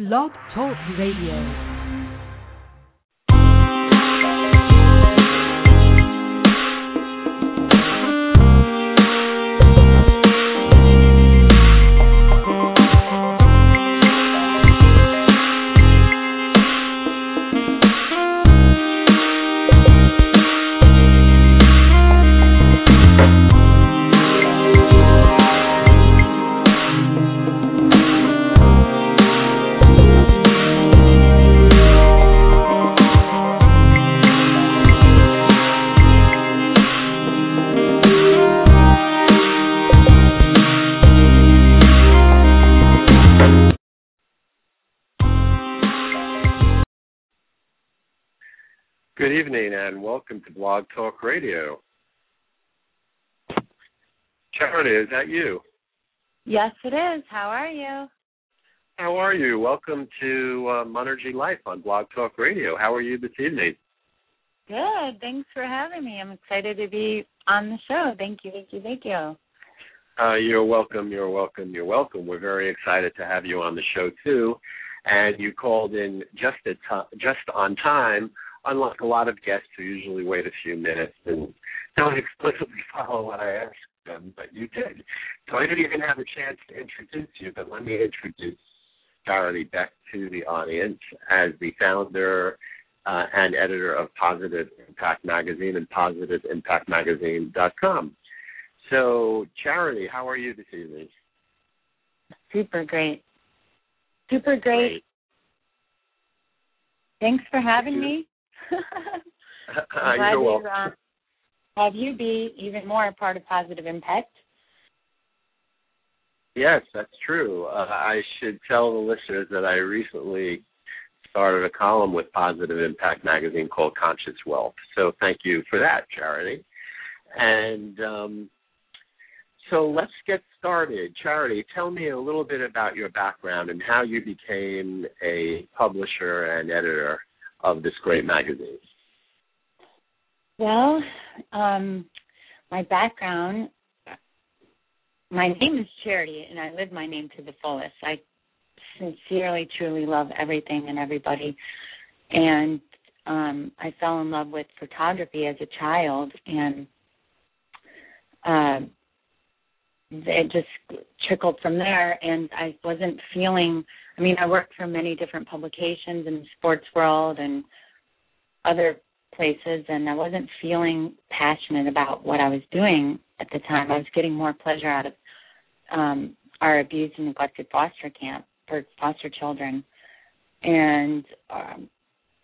Blog Talk Radio. Welcome to Blog Talk Radio. Charity, is that you? Yes, it is. How are you? How are you? Welcome to uh, Monergy Life on Blog Talk Radio. How are you this evening? Good. Thanks for having me. I'm excited to be on the show. Thank you, thank you, thank you. Uh, you're welcome. You're welcome. You're welcome. We're very excited to have you on the show too, and you called in just at just on time unlike a lot of guests who usually wait a few minutes and don't explicitly follow what I ask them, but you did. So I didn't even have a chance to introduce you, but let me introduce Charity Beck to the audience as the founder uh, and editor of Positive Impact Magazine and PositiveImpactMagazine.com. So, Charity, how are you this evening? Super great. Super great. Great. Thanks for having me. Uh, you're welcome. uh, have you be even more a part of Positive Impact. Yes, that's true. Uh, I should tell the listeners that I recently started a column with Positive Impact Magazine called Conscious Wealth. So thank you for that, Charity. And um, so let's get started. Charity, tell me a little bit about your background and how you became a publisher and editor of this great magazine. Well, um, my background, my name is Charity, and I live my name to the fullest. I sincerely, truly love everything and everybody, and um, I fell in love with photography as a child, and uh, it just trickled from there. And I wasn't feeling. I mean, I worked for many different publications in the sports world and other places and I wasn't feeling passionate about what I was doing at the time. I was getting more pleasure out of um our abused and neglected foster camp for foster children. And um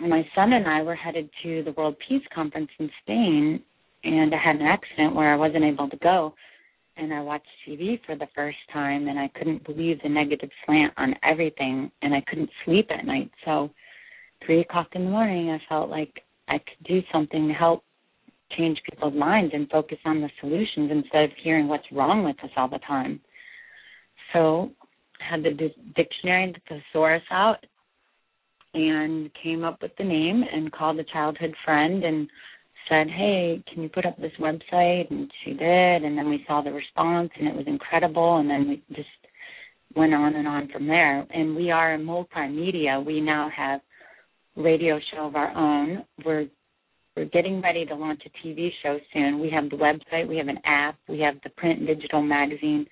my son and I were headed to the World Peace Conference in Spain and I had an accident where I wasn't able to go and I watched TV for the first time and I couldn't believe the negative slant on everything and I couldn't sleep at night. So three o'clock in the morning I felt like I could do something to help change people's minds and focus on the solutions instead of hearing what's wrong with us all the time. So I had the di- dictionary and the thesaurus out and came up with the name and called a childhood friend and said, Hey, can you put up this website? And she did. And then we saw the response and it was incredible. And then we just went on and on from there. And we are a multimedia. We now have radio show of our own. We're we're getting ready to launch a TV show soon. We have the website, we have an app, we have the print and digital magazine,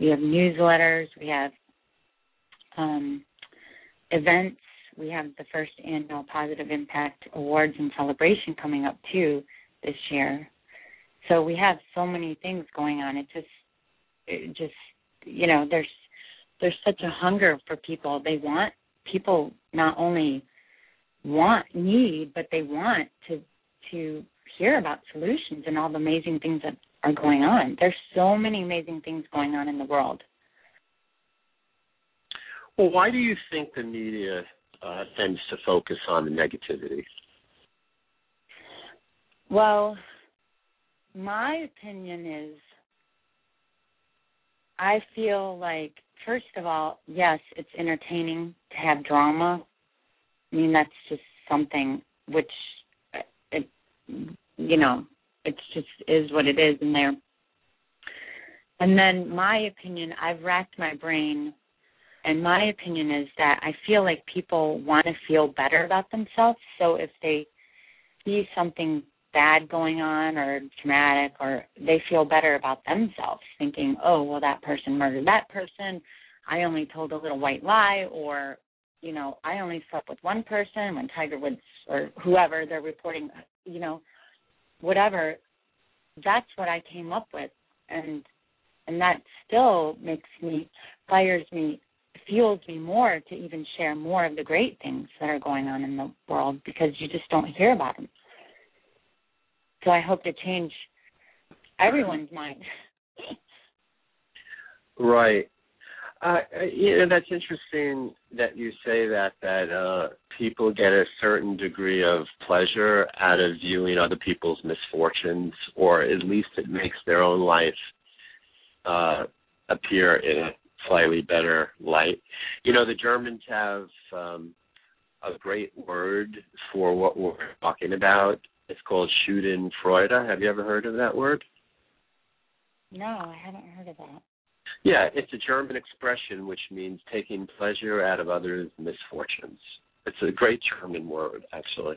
we have newsletters, we have um, events, we have the first annual Positive Impact Awards and celebration coming up too this year. So we have so many things going on. It just it just you know, there's there's such a hunger for people. They want people not only want need but they want to to hear about solutions and all the amazing things that are going on there's so many amazing things going on in the world Well, why do you think the media uh, tends to focus on the negativity? well my opinion is i feel like first of all yes it's entertaining to have drama I mean, that's just something which, uh, it, you know, it just is what it is, and there. And then my opinion, I've racked my brain and my opinion is that I feel like people want to feel better about themselves. So if they see something bad going on or traumatic or they feel better about themselves thinking oh well that person murdered that person i only told a little white lie or you know i only slept with one person when tiger woods or whoever they're reporting you know whatever that's what i came up with and and that still makes me fires me fuels me more to even share more of the great things that are going on in the world because you just don't hear about them so I hope to change everyone's mind. right. Uh, you know, that's interesting that you say that that uh, people get a certain degree of pleasure out of viewing other people's misfortunes, or at least it makes their own life uh, appear in a slightly better light. You know, the Germans have um, a great word for what we're talking about, it's called Schadenfreude. Have you ever heard of that word? No, I haven't heard of that. Yeah, it's a German expression which means taking pleasure out of others' misfortunes. It's a great German word, actually.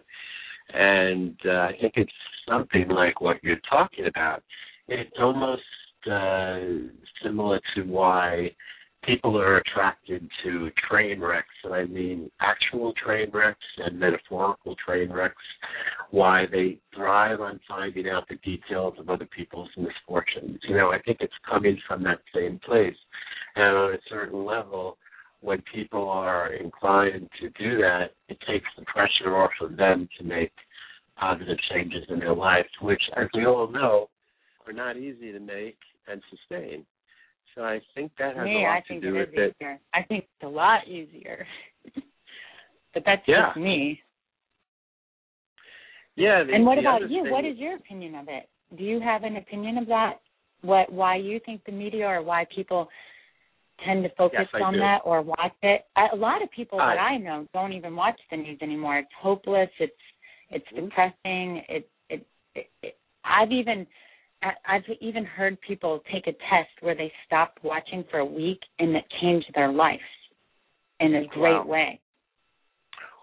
And uh, I think it's something like what you're talking about. It's almost uh, similar to why people are attracted to train wrecks, and I mean actual train wrecks and metaphorical train wrecks, why they thrive on finding out the details of other people's misfortunes. You know, I think it's coming from that same place. And on a certain level, when people are inclined to do that, it takes the pressure off of them to make positive changes in their lives, which, as we all know, are not easy to make and sustain. So I think that has me, a lot I think to do it with it. I think it's a lot easier. but that's yeah. just me. Yeah. The, and what about you? What is your opinion of it? Do you have an opinion of that? What why you think the media or why people tend to focus yes, on do. that or watch it? A lot of people I, that I know don't even watch the news anymore. It's hopeless. It's it's mm-hmm. depressing. It, it it it I've even I've even heard people take a test where they stopped watching for a week and it changed their life in a great wow. way.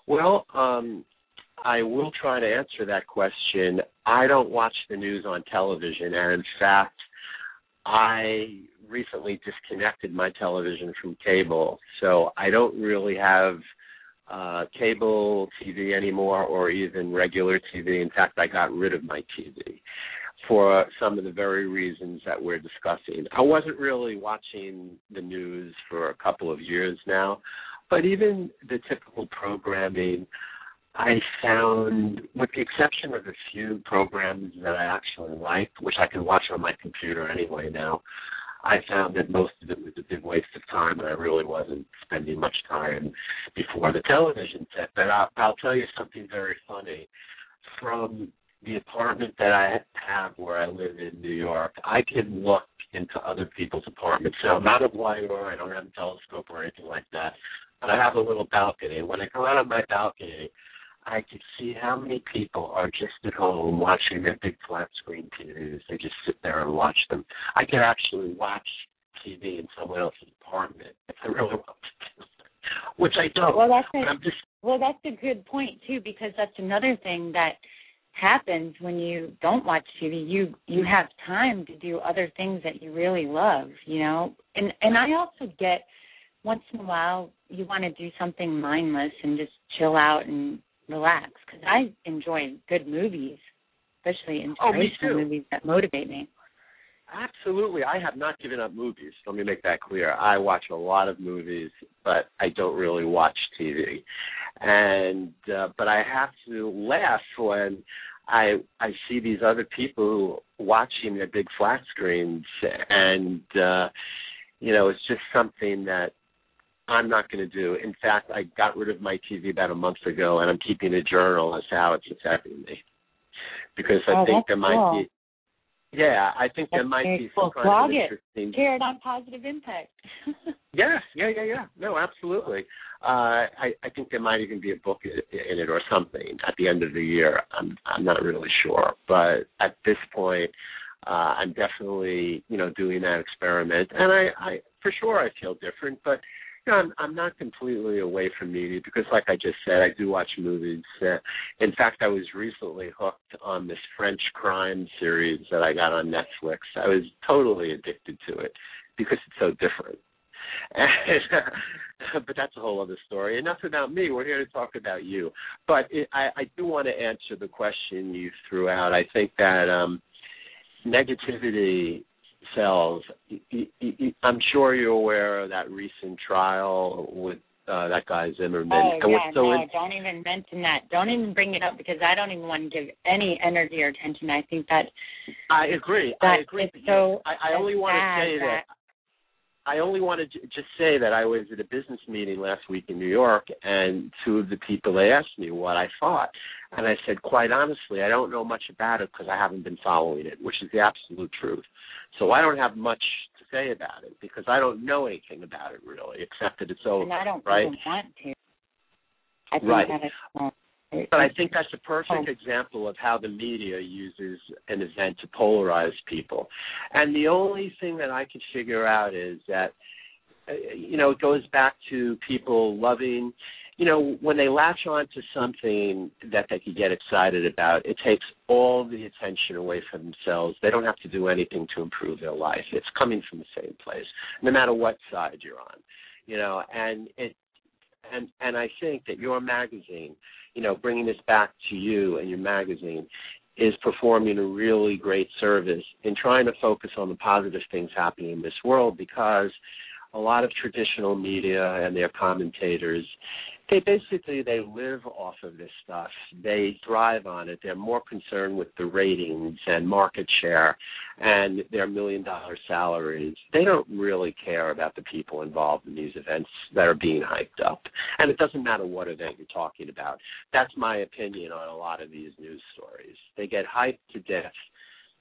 Well, um, I will try to answer that question. I don't watch the news on television, and in fact, I recently disconnected my television from cable, so I don't really have uh, cable TV anymore or even regular TV. In fact, I got rid of my TV for some of the very reasons that we're discussing. I wasn't really watching the news for a couple of years now, but even the typical programming, I found, with the exception of a few programs that I actually liked, which I can watch on my computer anyway now, I found that most of it was a big waste of time, and I really wasn't spending much time before the television set. But I'll, I'll tell you something very funny. From the apartment that I have where I live in New York, I can look into other people's apartments. So I'm not a blinder, I don't have a telescope or anything like that, but I have a little balcony. When I go out on my balcony, I can see how many people are just at home watching their big flat screen TVs. They just sit there and watch them. I can actually watch TV in someone else's apartment if I really want to, which I don't. Well, that's a, just well, that's a good point too, because that's another thing that happens when you don't watch TV. You you have time to do other things that you really love, you know. And and I also get once in a while you want to do something mindless and just chill out and relax because I enjoy good movies, especially oh, inspirational oh, movies that motivate me. Absolutely. I have not given up movies. Let me make that clear. I watch a lot of movies, but I don't really watch TV. And uh, but I have to laugh when I I see these other people watching their big flat screens and uh you know, it's just something that I'm not going to do. In fact, I got rid of my TV about a month ago, and I'm keeping a journal as to how it's affecting me because I oh, think there might cool. be yeah, I think there might be some kind of interesting. Share it on Positive Impact. yes, yeah, yeah, yeah. No, absolutely. Uh, I, I think there might even be a book in it or something at the end of the year. I'm, I'm not really sure, but at this point, uh, I'm definitely, you know, doing that experiment, and I, I, for sure, I feel different. But I'm I'm not completely away from media because, like I just said, I do watch movies. Uh, in fact, I was recently hooked on this French crime series that I got on Netflix. I was totally addicted to it because it's so different. And, but that's a whole other story. Enough about me. We're here to talk about you. But it, I, I do want to answer the question you threw out. I think that um, negativity sells. I'm sure you're aware of that recent trial with uh, that guy Zimmerman. Oh and yeah, so no, don't even mention that. Don't even bring it up because I don't even want to give any energy or attention. I think that I agree. That I agree. so I, I only want to say that, that I only want to j- just say that I was at a business meeting last week in New York, and two of the people they asked me what I thought, and I said, quite honestly, I don't know much about it because I haven't been following it, which is the absolute truth. So I don't have much say about it because I don't know anything about it really, except that it's over. and I don't right? even want to. I think Right. that uh, it- But I think that's a perfect Oh. example of how the media uses an event to polarize people. And the only thing that I could figure out is that, uh, you know, it goes back to people loving, you know, when they latch on to something that they could get excited about, it takes all the attention away from themselves. They don't have to do anything to improve their life. It's coming from the same place, no matter what side you're on, you know, and it, and and I think that your magazine you know, bringing this back to you and your magazine is performing a really great service in trying to focus on the positive things happening in this world because a lot of traditional media and their commentators they basically they live off of this stuff. They thrive on it. They're more concerned with the ratings and market share and their million dollar salaries. They don't really care about the people involved in these events that are being hyped up. And it doesn't matter what event you're talking about. That's my opinion on a lot of these news stories. They get hyped to death.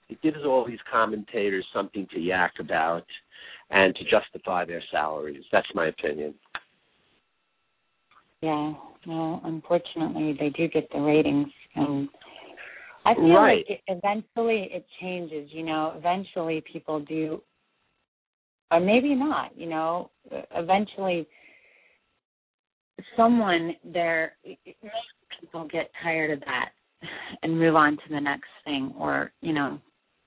It gives all these commentators something to yak about and to justify their salaries. That's my opinion. Yeah, well, unfortunately, they do get the ratings, and I feel Right. like it, eventually it changes. You know, eventually people do, or maybe not. You know, eventually someone there, most people get tired of that and move on to the next thing, or you know,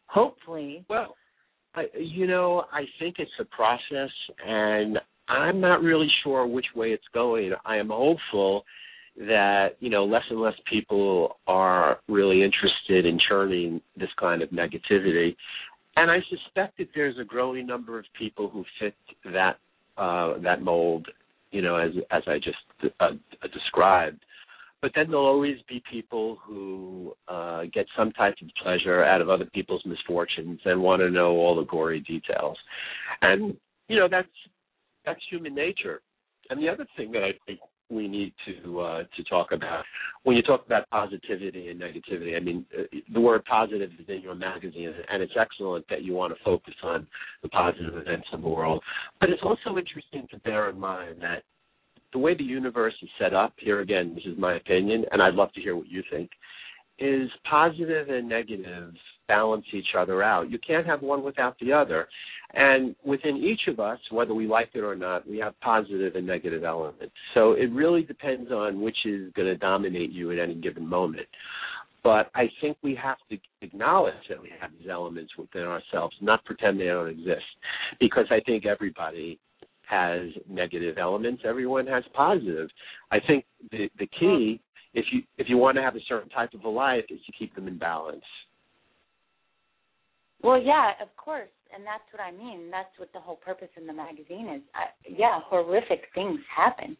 hopefully. Well, I, you know, I think it's a process, and I'm not really sure which way it's going. I am hopeful that you know less and less people are really interested in churning this kind of negativity, and I suspect that there's a growing number of people who fit that uh, that mold. You know, as as I just uh, described. But then there'll always be people who uh, get some type of pleasure out of other people's misfortunes and want to know all the gory details, and you know that's that's human nature. And the other thing that I think we need to uh, to talk about when you talk about positivity and negativity, I mean uh, the word positive is in your magazine, and it's excellent that you want to focus on the positive events of the world. But it's also interesting to bear in mind that the way the universe is set up, here again, this is my opinion, and I'd love to hear what you think, is positive and negative balance each other out. You can't have one without the other. And within each of us, whether we like it or not, we have positive and negative elements. So it really depends on which is going to dominate you at any given moment. But I think we have to acknowledge that we have these elements within ourselves, not pretend they don't exist. Because I think everybody has negative elements. Everyone has positive. I think the the key, if you if you want to have a certain type of a life, is to keep them in balance. Well, yeah, of course, and that's what I mean. That's what the whole purpose in the magazine is. I, yeah, horrific things happen,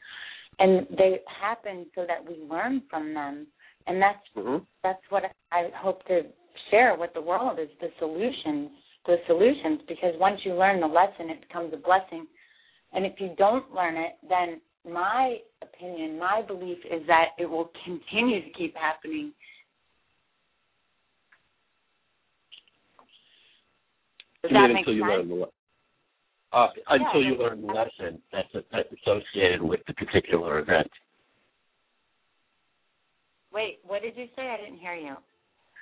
and they happen so that we learn from them, and that's Mm-hmm. that's what I hope to share with the world is the solutions, the solutions. Because once you learn the lesson, it becomes a blessing, and if you don't learn it, then my opinion, my belief is that it will continue to keep happening. Does You that make until you sense? learn the uh, until Yeah, you learn the lesson that's that's associated with the particular event. Wait, what did you say? I didn't hear you.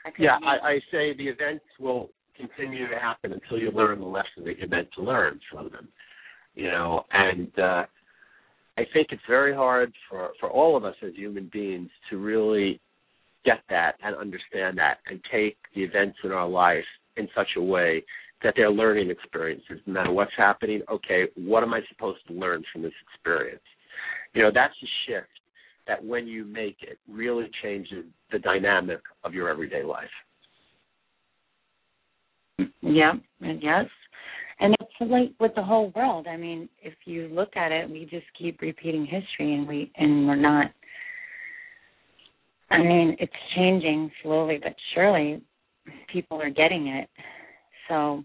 I Yeah, I, I say the events will continue to happen until you learn the lesson that you're meant to learn from them. You know, and uh I think it's very hard for for all of us as human beings to really get that and understand that and take the events in our life in such a way that they're learning experiences. No matter what's happening, okay, what am I supposed to learn from this experience? You know, that's a shift that when you make it really changes the dynamic of your everyday life. Yeah, and yes. And it's like with the whole world. I mean, if you look at it, we just keep repeating history and we and we're not I mean, it's changing slowly but surely. People are getting it. So,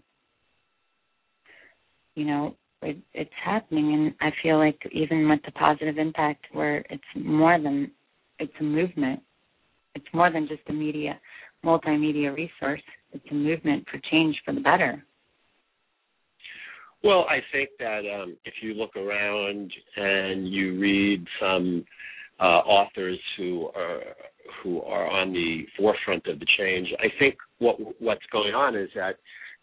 you know, it, it's happening and I feel like even with the positive impact where it's more than it's a movement. It's more than just a media multimedia resource. It's a movement for change for the better. Well, I think that um, if you look around and you read some uh, authors who are who are on the forefront of the change, I think what what's going on is that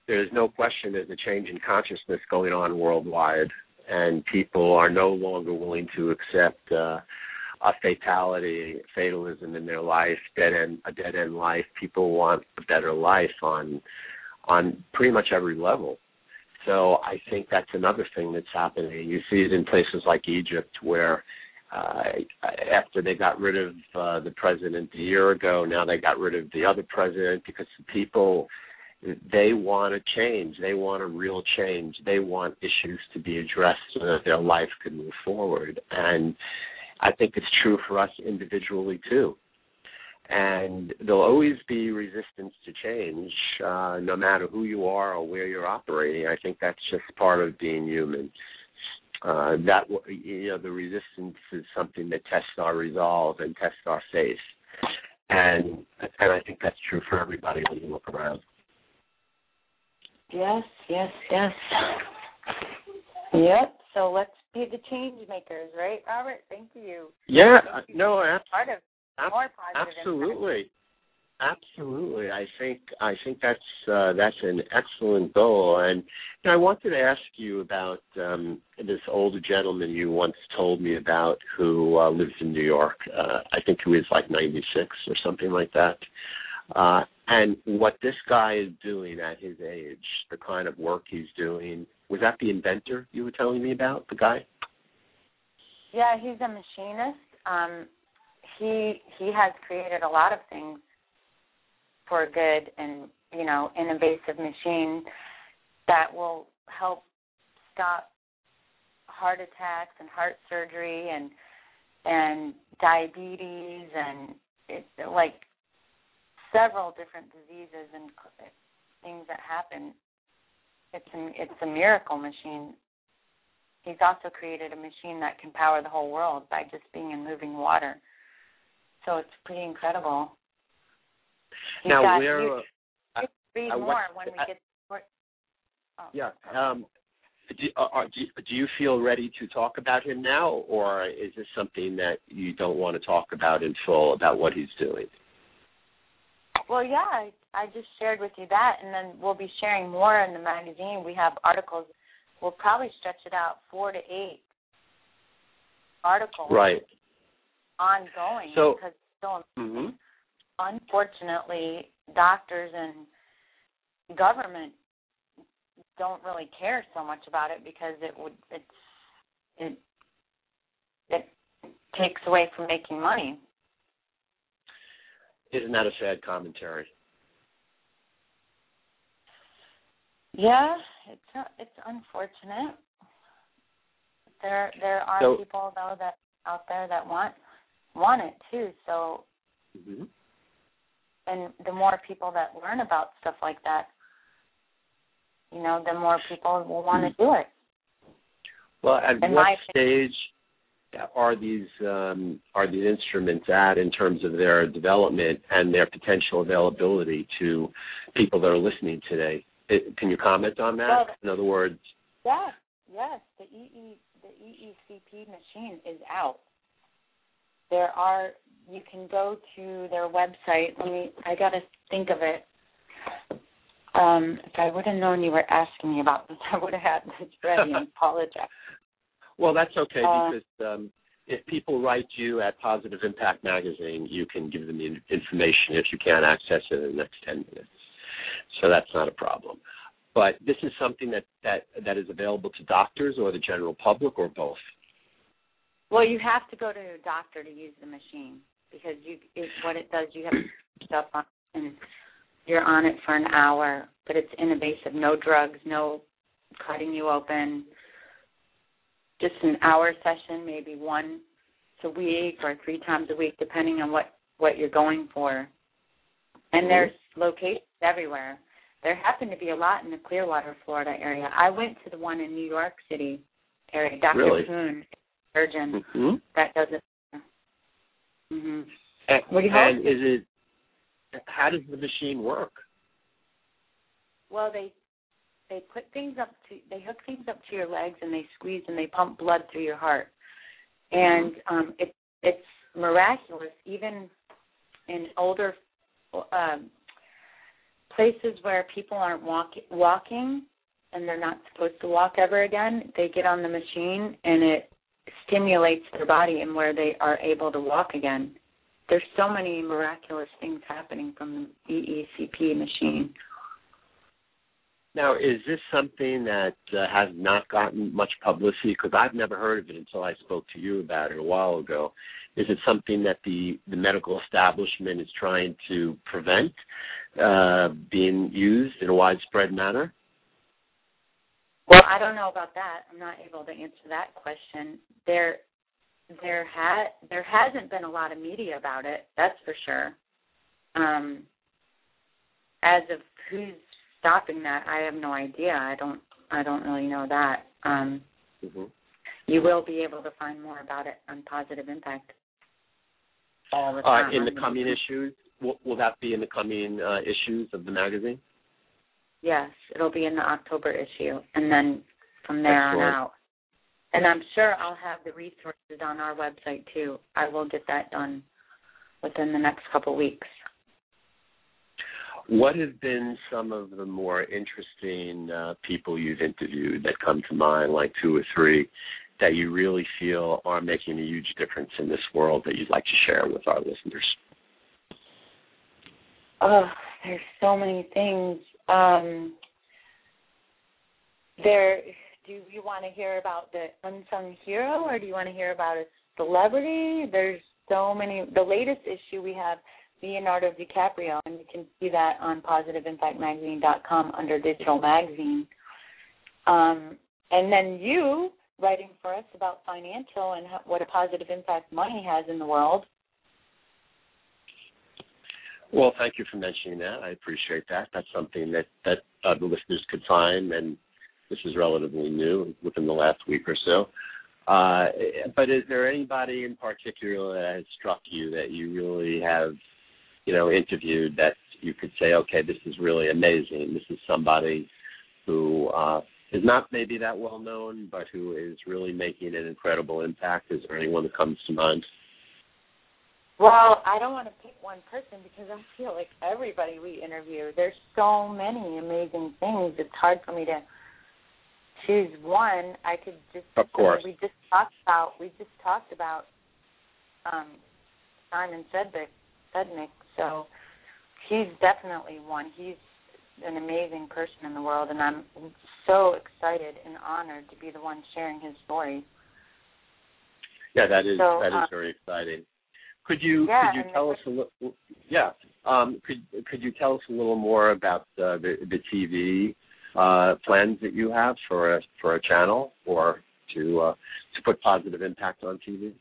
there's no question there's a change in consciousness going on worldwide, and people are no longer willing to accept uh, a fatality, fatalism in their life, dead end, a dead end life. People want a better life on on pretty much every level. So I think that's another thing that's happening. You see it in places like Egypt, where uh, after they got rid of uh, the president a year ago, now they got rid of the other president because the people they want a change. They want a real change. They want issues to be addressed so that their life can move forward. And I think it's true for us individually too. And there'll always be resistance to change, uh, no matter who you are or where you're operating. I think that's just part of being human. Uh, that you know, the resistance is something that tests our resolve and tests our faith, and and I think that's true for everybody when you look around. Yes, yes, yes. Yep. So let's be the change makers, right, Robert? Thank you. Yeah. No. Ab- part of more positive. Absolutely. Impact. Absolutely, I think I think that's uh, that's an excellent goal, and you know, I wanted to ask you about um, this older gentleman you once told me about who uh, lives in New York. Uh, I think he was like 96 or something like that. Uh, and what this guy is doing at his age, the kind of work he's doing, was that the inventor you were telling me about, the guy? Yeah, he's a machinist. Um, he he has created a lot of things for good and you know innovative machine that will help stop heart attacks and heart surgery and and diabetes and it, like several different diseases and things that happen. It's a, it's a miracle machine. He's also created a machine that can power the whole world by just being in moving water. So it's pretty incredible. He's now, where you, uh, read uh, more when we get. More, oh, yeah. Um, do, uh, do, do you feel ready to talk about him now, or is this something that you don't want to talk about in full about what he's doing? Well, yeah, I, I just shared with you that, and then we'll be sharing more in the magazine. We have articles. We'll probably stretch it out four to eight articles. Right. Ongoing so, because still, mm-hmm. unfortunately, doctors and government don't really care so much about it because it would it's it it takes away from making money. Isn't that a sad commentary? Yeah, it's it's unfortunate. There there are so, people though that out there that want want it too. So, mm-hmm. and the more people that learn about stuff like that, you know, the more people will want to do it. Well, at In what stage are these um, are these instruments at in terms of their development and their potential availability to people that are listening today? It, can you comment on that? Well, in other words, yes, yes, the EE the EECP machine is out. There are you can go to their website. Let me I got to think of it. Um, if I would have known you were asking me about this, I would have had this ready and apologize. Well, that's okay Uh, because um, if people write you at Positive Impact Magazine, you can give them the information if you can't access it in the next 10 minutes. So that's not a problem. But this is something that, that, that is available to doctors or the general public or both. Well, you have to go to a doctor to use the machine because you it, what it does you have stuff on and you're on it for an hour, but it's invasive, no drugs, no cutting you open. Just an hour session, maybe once a week or three times a week, depending on what what you're going for. And there's locations everywhere. There happen to be a lot in the Clearwater, Florida area. I went to the one in New York City area. Dr. Really? Poon, surgeon, Mm-hmm. that does it. hmm And, What do you and is it? How does the machine work? Well, they they put things up to they hook things up to your legs and they squeeze and they pump blood through your heart, and um, it it's miraculous. Even in older um, places where people aren't walk, walking and they're not supposed to walk ever again, they get on the machine and it stimulates their body and where they are able to walk again. There's so many miraculous things happening from the EECP machine. Now, is this something that uh, has not gotten much publicity? Because I've never heard of it until I spoke to you about it a while ago. Is it something that the, the medical establishment is trying to prevent uh, being used in a widespread manner? Well, I don't know about that. I'm not able to answer that question. There, there had there hasn't been a lot of media about it. That's for sure. Um, as of who's stopping that, I have no idea. I don't I don't really know that. Um, Mm-hmm. you will be able to find more about it on Positive Impact all the Uh, time. in the coming issues, will, will that be in the coming uh, issues of the magazine? Yes, it'll be in the October issue, and then from there Excellent. on out. And I'm sure I'll have the resources on our website too. I will get that done within the next couple weeks. What have been some of the more interesting uh, people you've interviewed that come to mind, like two or three, that you really feel are making a huge difference in this world that you'd like to share with our listeners? Oh, there's so many things. Um, there. Do you want to hear about the unsung hero, or do you want to hear about a celebrity? There's so many. The latest issue we have Leonardo DiCaprio, and you can see that on PositiveImpactMagazine.com under Digital Magazine. Um, and then you writing for us about financial and how, what a positive impact money has in the world. Well, thank you for mentioning that. I appreciate that. That's something that that uh, the listeners could find, and this is relatively new within the last week or so. Uh, but is there anybody in particular that has struck you that you really have, you know, interviewed that you could say, okay, this is really amazing. This is somebody who uh, is not maybe that well known, but who is really making an incredible impact. Is there anyone that comes to mind? Well, I don't want to pick one person because I feel like everybody we interview, there's so many amazing things. It's hard for me to choose one. I could just Of course. we just talked about we just talked about um Simon Sedgwick Sednick, so he's definitely one. He's an amazing person in the world and I'm so excited and honored to be the one sharing his story. Yeah, that is So, that is uh, very exciting. Could you Yeah, could you tell us a little? Yeah, um, could could you tell us a little more about uh, the the TV uh, plans that you have for a for a channel or to uh, to put positive impact on TV?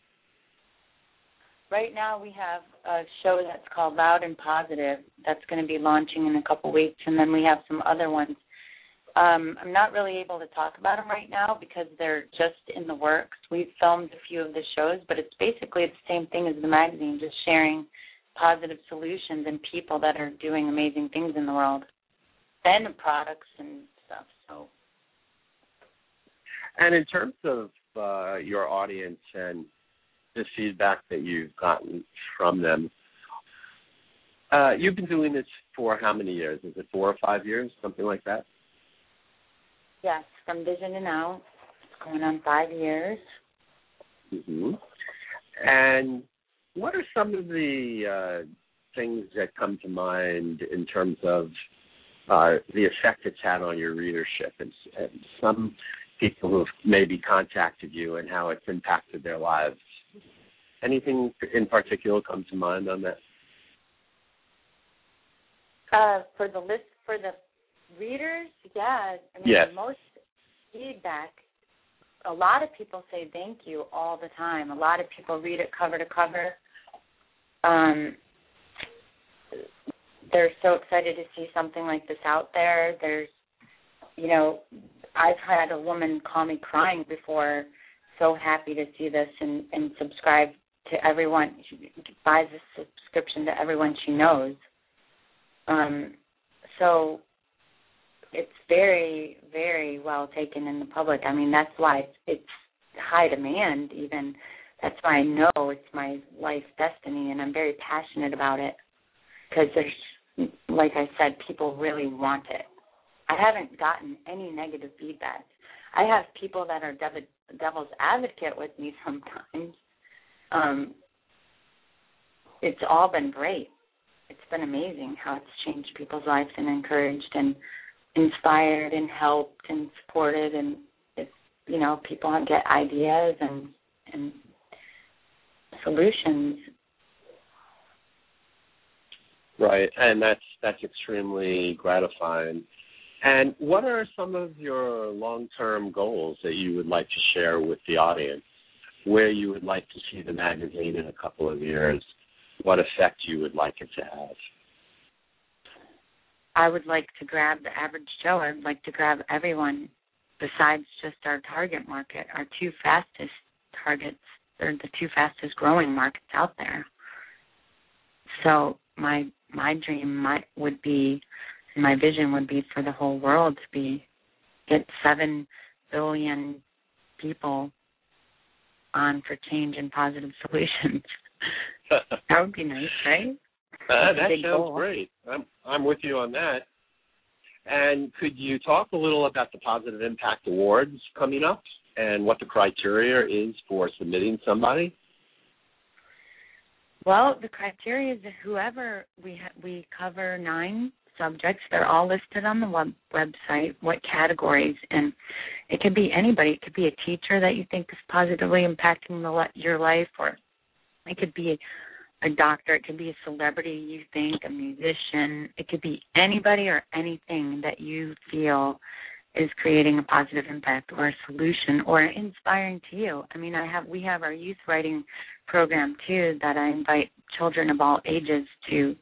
Right now we have a show that's called Loud and Positive that's going to be launching in a couple weeks, and then we have some other ones. Um, I'm not really able to talk about them right now because they're just in the works. We've filmed a few of the shows, but it's basically the same thing as the magazine, just sharing positive solutions and people that are doing amazing things in the world and products and stuff. So And in terms of uh, your audience and the feedback that you've gotten from them, uh, you've been doing this for how many years? Is it four or five years, something like that? yes, from Vision to Now, it's going on five years. hmm And what are some of the uh, things that come to mind in terms of uh, the effect it's had on your readership and, and some people who have maybe contacted you and how it's impacted their lives? Anything in particular come to mind on that? Uh, for the list for the readers, yeah. I mean, yes. most feedback. A lot of people say thank you all the time. A lot of people read it cover to cover. Um, they're so excited to see something like this out there. There's, you know, I've had a woman call me crying before, so happy to see this and and subscribe to everyone. She buys a subscription to everyone she knows. Um, so it's very, very well taken in the public. I mean, that's why it's, it's high demand. Even that's why I know it's my life destiny, and I'm very passionate about it because there's, like I said, people really want it. I haven't gotten any negative feedback. I have people that are dev- devil's advocate with me sometimes. Um, it's all been great. It's been amazing how it's changed people's lives and encouraged and inspired and helped and supported. And if you know people get ideas and and solutions. Right. And that's that's extremely gratifying. And what are some of your long term goals that you would like to share with the audience where you would like to see the magazine in a couple of years what effect you would like it to have. I would like to grab the average Joe. I'd like to grab everyone besides just our target market, our two fastest targets. They're the two fastest growing markets out there. So my my dream might would be my vision would be for the whole world to be get seven billion people on for change and positive solutions. that would be nice, right? Uh, that sounds goal. great. I'm I'm with you on that. And could you talk a little about the Positive Impact Awards coming up and what the criteria is for submitting somebody? Well, the criteria is that whoever we ha- we cover nine subjects. They're all listed on the web- website. What categories, and it could be anybody. It could be a teacher that you think is positively impacting the your life, or it could be a, a doctor, it could be a celebrity you think, a musician, it could be anybody or anything that you feel is creating a positive impact or a solution or inspiring to you. I mean, I have we have our youth writing program too that I invite children of all ages to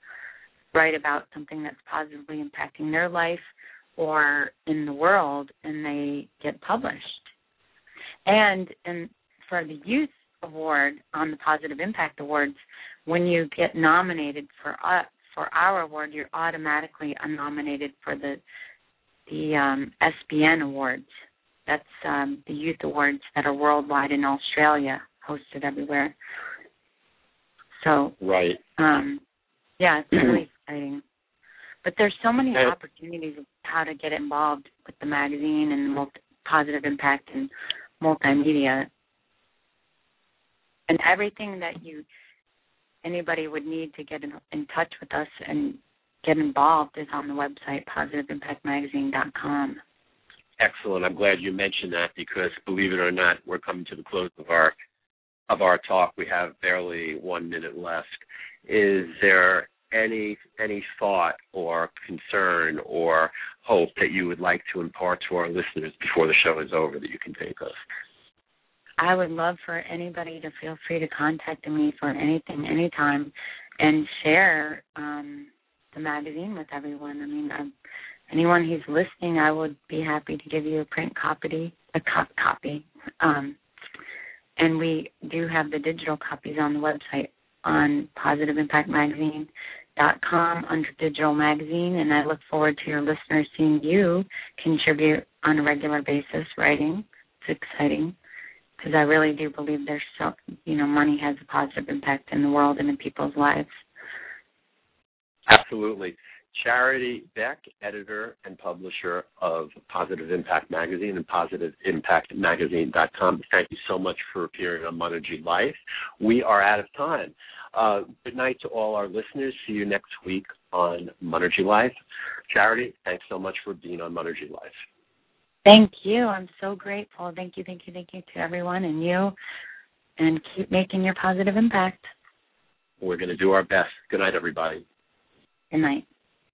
write about something that's positively impacting their life or in the world and they get published. And and for the youth award on the Positive Impact Awards, when you get nominated for uh, for our award, you're automatically nominated for the the um, SBN Awards. That's um, the youth awards that are worldwide in Australia, hosted everywhere. So right, um, yeah, it's really exciting. But there's so many opportunities of how to get involved with the magazine and multi- positive impact and multimedia and everything that you anybody would need to get in, in touch with us and get involved is on the website positiveimpactmagazine.com. Excellent. I'm glad you mentioned that because believe it or not, we're coming to the close of our of our talk. We have barely one minute left. Is there any any thought or concern or hope that you would like to impart to our listeners before the show is over that you can take us? I would love for anybody to feel free to contact me for anything, anytime, and share um, the magazine with everyone. I mean, I'm, anyone who's listening, I would be happy to give you a print copy, a co- copy. Um, and we do have the digital copies on the website on positiveimpactmagazine.com under digital magazine, and I look forward to your listeners seeing you contribute on a regular basis writing. It's exciting because I really do believe there's so you know money has a positive impact in the world and in people's lives. Absolutely. Charity Beck, editor and publisher of Positive Impact Magazine and PositiveImpactMagazine.com. Thank you so much for appearing on Monergy Life. We are out of time. Uh, good night to all our listeners. See you next week on Monergy Life. Charity, thanks so much for being on Monergy Life. Thank you. I'm so grateful. Thank you, thank you, thank you to everyone and you. And keep making your positive impact. We're going to do our best. Good night, everybody. Good night.